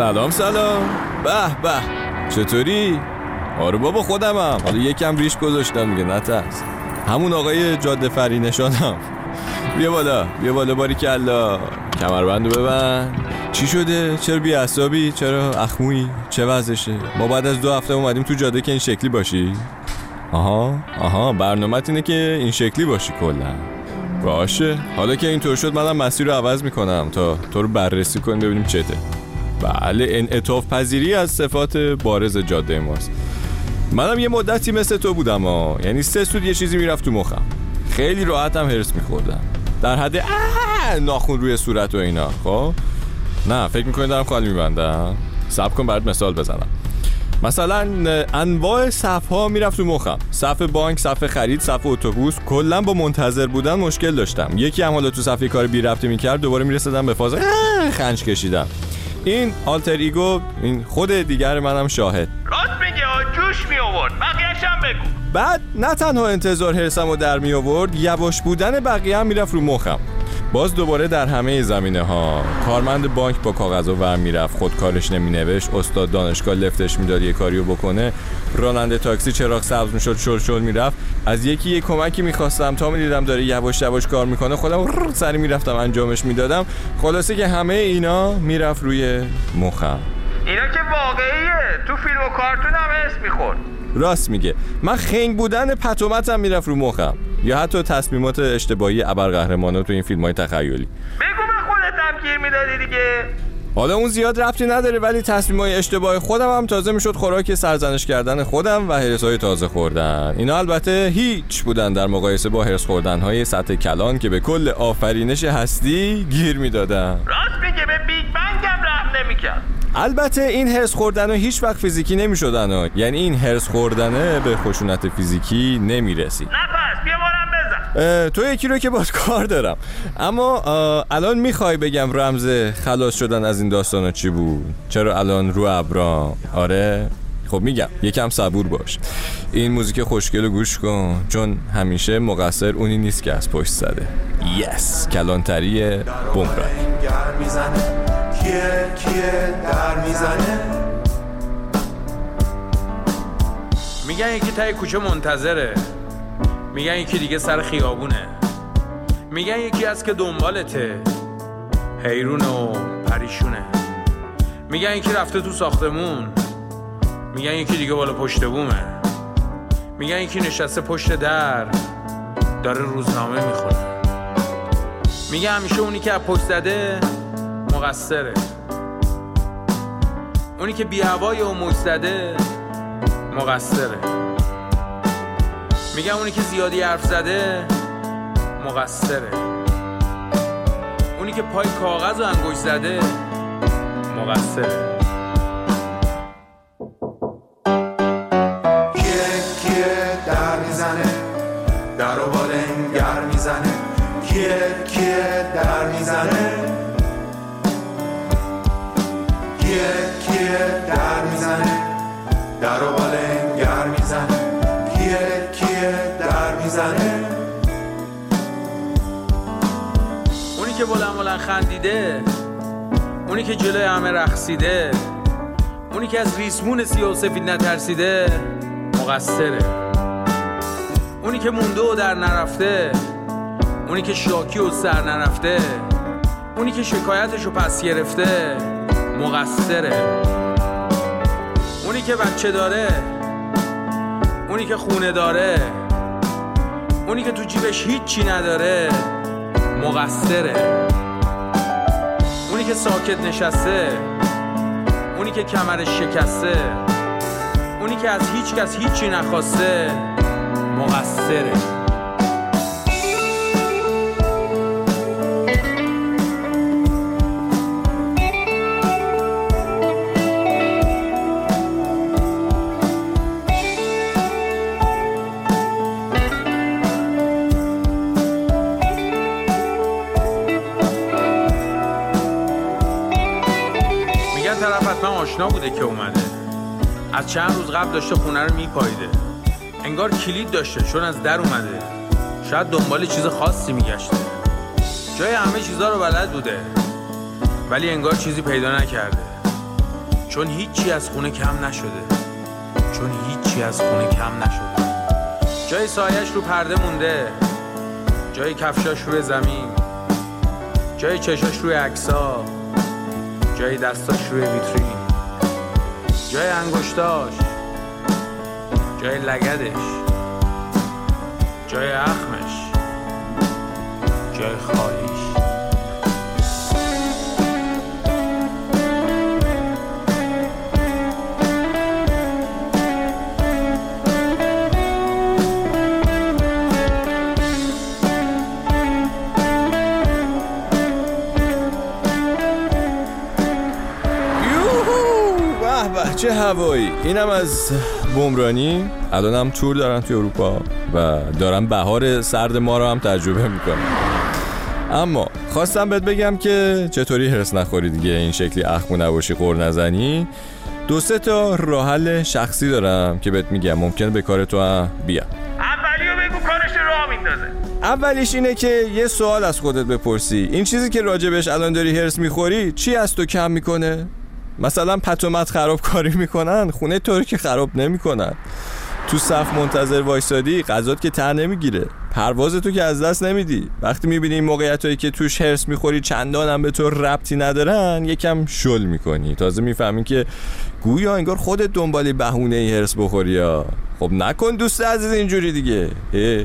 سلام سلام به به چطوری؟ آره بابا خودمم حالا یکم ریش گذاشتم میگه نترس همون آقای جاده فری نشانم بیا بالا بیا بالا باری کلا کمربندو ببند چی شده؟ چرا بی اصابی؟ چرا اخموی؟ چه وضعشه؟ ما بعد از دو هفته اومدیم تو جاده که این شکلی باشی؟ آها آها برنامه اینه که این شکلی باشی کلا باشه حالا که اینطور شد منم مسیر رو عوض می‌کنم تا تو رو بررسی کنیم ببینیم چته بله انعطاف پذیری از صفات بارز جاده ماست. منم یه مدتی مثل تو بودم ها یعنی سه سود یه چیزی می‌رفت تو مخم. خیلی راحتم هرس میخوردم. در حد ناخون روی صورت و اینا. خب؟ نه فکر می‌کنی دارم خالی میبندم؟ سب کن برات مثال بزنم. مثلا انواع صف ها می‌رفت تو مخم. صف بانک صف خرید صف اتوبوس. کلا با منتظر بودن مشکل داشتم. یکی هم حالا تو صفحه کار بی رفته می‌کرد دوباره می‌رسیدم به فاز خنج کشیدم. این آلتر ایگو این خود دیگر منم شاهد. راست میگه جوش می آورد. بقیهش هم بگو. بعد نه تنها انتظار حرسم و در می آورد یواش بودن بقیه هم می‌رفت رو مخم. باز دوباره در همه زمینه ها. کارمند بانک با کاغذ و ور می‌رفت خودکارش نمی نوشت. استاد دانشگاه لفتش می‌داد یه کاریو بکنه. راننده تاکسی چراغ سبز می‌شد شل شل می‌رفت. از یکی یه کمکی می‌خواستم. تا می‌دیدم داره یواش یواش کار می‌کنه خودم سریع می‌رفتم انجامش می‌دادم. خلاصه که همه اینا می‌رفت روی مخم. اینا که واقعیه. تو فیلم و کارتون هم اسم می‌خورد. راست میگه. من خنگ بودن پت و متم می‌رفت رو مخم. یا حتی تصمیمات اشتباهی ابرقهرمانا تو این فیلم های تخیلی. بگو به خودت هم گیر می‌دادی دیگه. حالا اون زیاد ربطی نداره ولی تصمیم های اشتباه خودم هم تازه می‌شد خوراک سرزنش کردن خودم و حرص های تازه خوردن. اینا البته هیچ بودن در مقایسه با حرص خوردن های سطح کلان که به کل آفرینش هستی گیر می‌دادن. راست میگه به بیگ بنگ هم رحم نمی‌کرد. البته این هرس خوردن هیچ وقت فیزیکی نمی‌شدن یعنی این هرس خوردنه به خشونت فیزیکی نه پس بیا بزن تو یکی رو که باز کار دارم. اما الان می‌خوای بگم رمز خلاص شدن از این داستان چی بود؟ چرا الان رو ابرام؟ آره. خب میگم یکم صبور باش. این موزیک خوشگل گوش کن چون همیشه مقصر اونی نیست که از پشت زده یس کلانتری بمرای کیه کیه در می‌زنه میگن یکی تای کوچه منتظره. میگن یکی دیگه سر خیابونه. میگن یکی از که دنبالته. حیرون و پریشونه. میگن یکی رفته تو ساختمون. میگن یکی دیگه بالا پشت بومه. میگن یکی نشسته پشت در. داره روزنامه می‌خونه. میگه همیشه اونی که پشت زده مقصره. اونی که بی هوای و مجزده مقصره. میگم اونی که زیادی حرف زده مقصره. اونی که پای کاغذ و انگوش زده مقصره. کیه کیه در می‌زنه در و بالنگر می‌زنه. کیه کیه در خندیده اونی که جلوی همه رقصیده اونی که از ریسمون سیاه و سفید نترسیده مقصره. اونی که مونده و در نرفته اونی که شاکی و سر نرفته اونی که شکایتش رو پس گرفته مقصره. اونی که بچه داره اونی که خونه داره اونی که تو جیبش هیچی نداره مقصره. که ساکت نشسته اونی که کمرش شکسته اونی که از هیچ کس هیچی نخواسته مقصره. حتما آشنا بوده که اومده. از چند روز قبل داشته خونه رو میپاییده. انگار کلید داشته چون از در اومده. شاید دنبال چیز خاصی میگشته. جای همه چیزها رو بلد بوده. ولی انگار چیزی پیدا نکرده. چون هیچی از خونه کم نشده. چون هیچی از خونه کم نشده. جای سایش رو پرده مونده. جای کفشاش روی زمین. جای چشاش روی عکسا جای دستاش روی ویترین. جای انگشتاش. جای لگدش. جای اخمش. جای خالیش. چه هوایی؟ اینم از بمرانی. الانم تور دارن توی اروپا و دارن بهار سرد ما رو هم تجربه می‌کنن. اما خواستم بهت بگم که چطوری هرس نخوری دیگه این شکلی اخمو نباشی قور نزنی. دو سه تا راه حل شخصی دارم که بهت میگم. ممکنه به کار تو هم بیا اولیو بگو کارش رو راه میندازه. اولیش اینه که یه سوال از خودت بپرسی. این چیزی که راجبش الان داری هرس می‌خوری چی از تو کم می‌کنه؟ مثلا پتومت خراب کاری می‌کنن خونه تو رو که خراب نمی‌کنن. تو صف منتظر وایسادی غذات که تر نمی‌گیره. پرواز تو که از دست نمیدی. وقتی می‌بینی این موقعیت هایی که توش هرس می‌خوری چندان هم به تو ربطی ندارن یکم شل می‌کنی. تازه می‌فهمی که گویا انگار خودت دنبال بهونه ای هرس بخوری یا خب نکن دوست عزیز اینجوری دیگه. اه.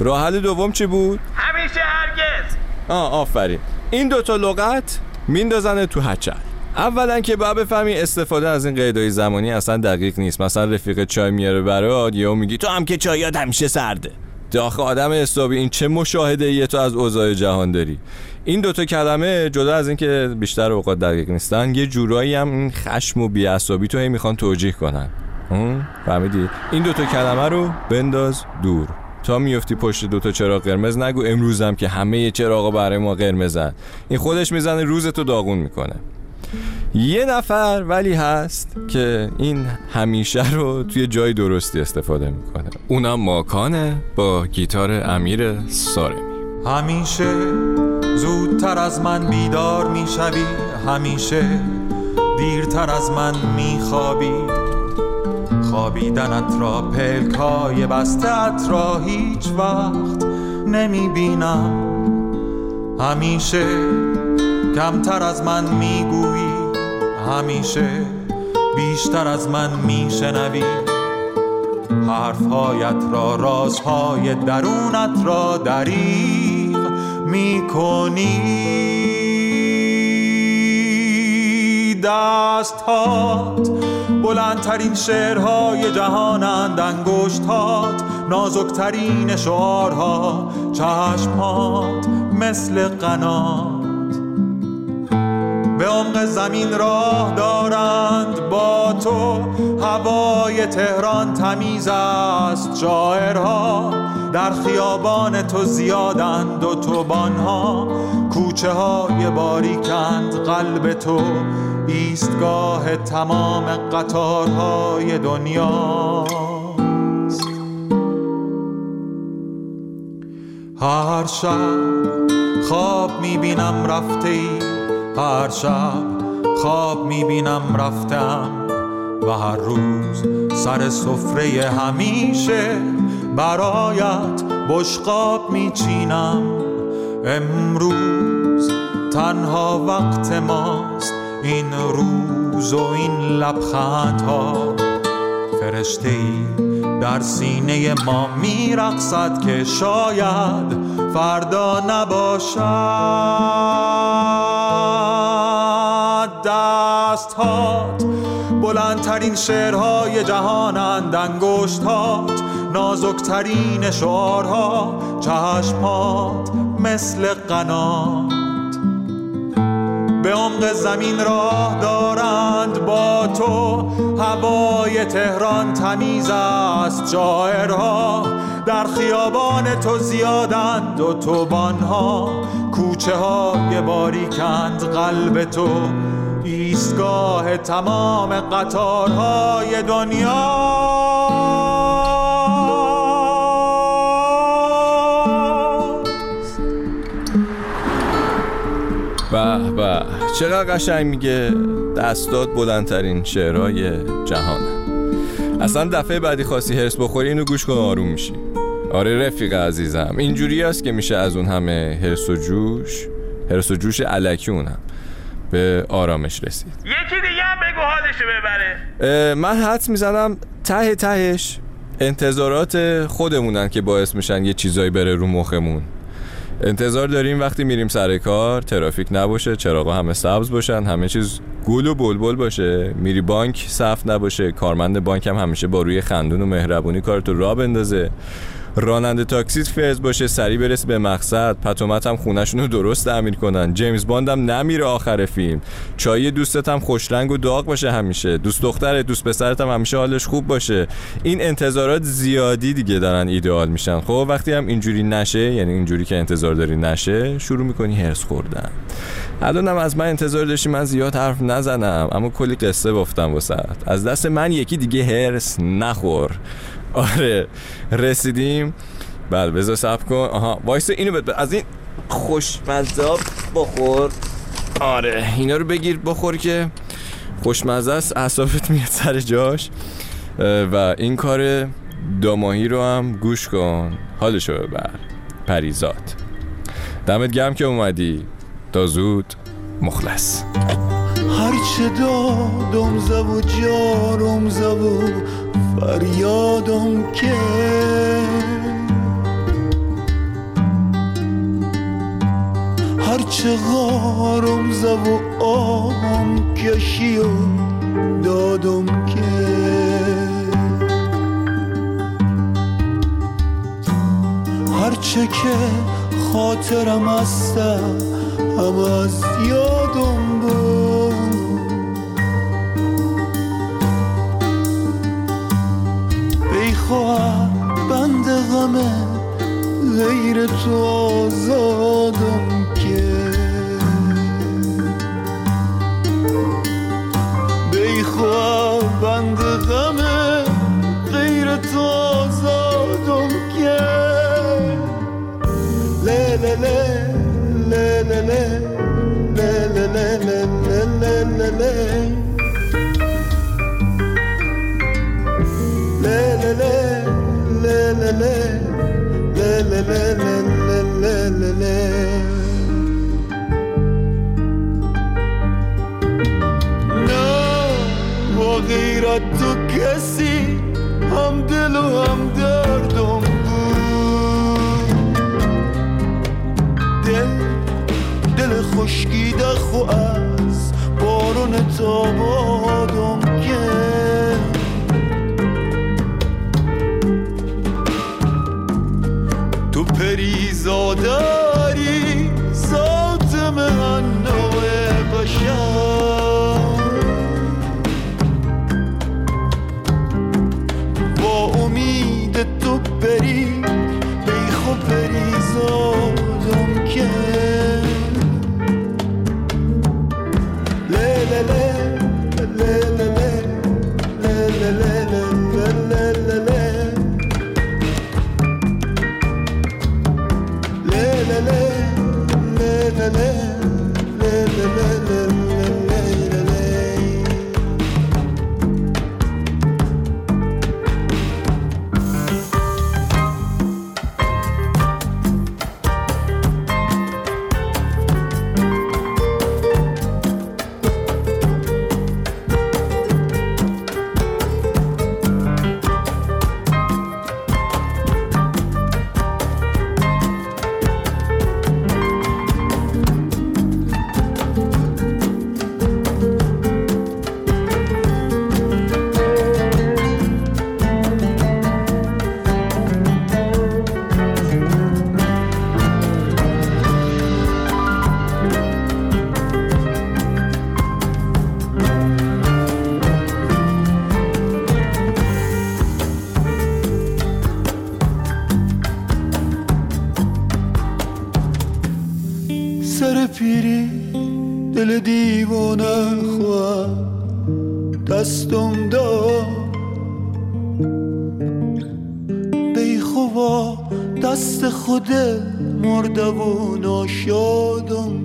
راه حل دوم چی بود؟ همیشه هرگز. آه آفرین. این دوتا لغت میندازن تو هچل. اولا که باید بفهمی استفاده از این قیدای زمانی اصلا دقیق نیست. مثلا رفیق چای میاره برات یا میگی تو هم که چایات همیشه سرده. داخل آدم حسابی این چه مشاهده ایه تو از اوضاع جهان داری. این دوتا کلمه جدا از اینکه بیشتر اوقات دقیق نیستن یه جورایی هم این خشم و بیعصابی تو هی می‌خوان توجیه کنن. هم؟ فهمیدی؟ این دوتا کلمه رو بنداز دور. تا میفتی پشت دوتا چراغ قرمز نگو امروزم که همه چراغا برای ما قرمزن. این خودش می‌زنه روزتو داغون می‌کنه. یه نفر ولی هست که این همیشه رو توی جای درستی استفاده می‌کنه. اونم ماکانه با گیتار امیر سارمی. همیشه زودتر از من بیدار می‌شوی. همیشه دیرتر از من میخوابی. خوابیدنت را پلکای بستت را هیچ وقت نمی‌بینم. همیشه کمتر از من می‌گویی. همیشه بیشتر از من میشنوی. حرفهایت را رازهای درونت را دریغ می‌کنی. دستهات بلندترین شعرهای جهانند انگشتهات نازکترین شعارها چشمهات مثل قنات. به عمق زمین راه دارند با تو. هوای تهران تمیز است شاعرها در خیابان تو زیادند و توبانها. کوچه های باریکند قلب تو ایستگاه تمام قطارهای دنیاست هر شب خواب می‌بینم رفته ای هر شب خواب می‌بینم رفتم و هر روز سر سفره همیشه برایت بشقاب میچینم. امروز تنها وقت ماست این روز و این لبخندها. فرشته ای در سینه ما میرقصد که شاید فردا نباشد. دستهات بلندترین شعرهای جهانند انگشتهات نازکترین شعارها چشمات مثل قنات. به عمق زمین راه دارند با تو هوای تهران تمیز است شاعرها در خیابان تو زیادند و توبانها کوچه های باریکند قلب تو. ایستگاه تمام قطارهای دنیا. به به چقدر قشنگ میگه دستات بلندترین شعرهای جهانه؟ اصلا دفعه بعدی خاصی هرس بخوری اینو گوش کن آروم میشی. آره رفیق عزیزم اینجوری است که میشه از اون همه هرس و جوش هرس و جوش علکی اونم. به آرامش رسید. یکی دیگه هم بگو حالشو ببره. من حدس می‌زنم ته تهش انتظارات خودمونن که باعث میشن یه چیزایی بره رو مخمون. انتظار داریم وقتی میریم سر کار ترافیک نباشه چراغا همه سبز باشن همه چیز گل و بلبل باشه. میری بانک صف نباشه کارمند بانک هم همیشه با روی خندون و مهربونی کارتو را بندازه. راننده تاکسی فرز باشه سری برسه به مقصد. پتومت هم خونشون رو درست تعمیر کنن. جیمز باند هم نمیره آخر فیلم. چای دوستت هم خوش رنگ و داغ باشه همیشه. دوست دخترت دوست پسرت هم همیشه حالش خوب باشه. این انتظارات زیادی دیگه دارن ایدئال میشن. خب وقتی هم اینجوری نشه یعنی اینجوری که انتظار داری نشه شروع می‌کنی هرس خوردن. الانم از من انتظار داشتی من زیاد حرف نزنم اما کلی قصه گفتم وسط از دست من یکی دیگه هرس نخور. آره رسیدیم. بله بذار سب کن. آها وایس اینو بد از این خوشمزه بخور. آره اینا رو بگیر بخور که خوشمزه است. اعصابت میاد سر جاش. و این کار داماهی رو هم گوش کن. حالشو ببر. پریزاد. دمت گرم که اومدی. تا زود مخلص. هرچه دادم زب و جارم زب و فریادم که هرچه غارم زب و آهم کشی و دادم که هرچه که خاطرم هستم هم از یادم بند غمه غیر تو آزادم که تو کسی؟ هم دل و هم دردم بود دل. دل خشکیده خو از بارون تابادم که تو پریزاداری دل دیوانه خواه دستم دا بی خوبا دست خود مرده و ناشادم.